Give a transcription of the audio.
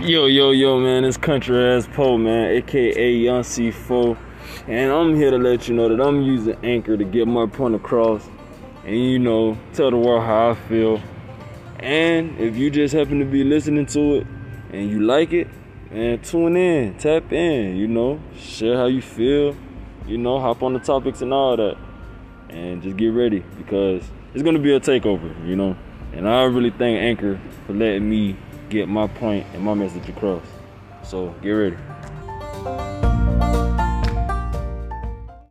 Yo, yo, yo, man, it's Country Ass Poe, man, aka Young C4. And I'm here to let you know that I'm using Anchor to get my point across. And you know, tell the world how I feel. And if you just happen to be listening to it and you like it, man, tune in, tap in, you know, share how you feel, you know, hop on the topics and all that. And just get ready because it's gonna be a takeover, you know. And I really thank Anchor for letting me get my point and my message across. So get ready.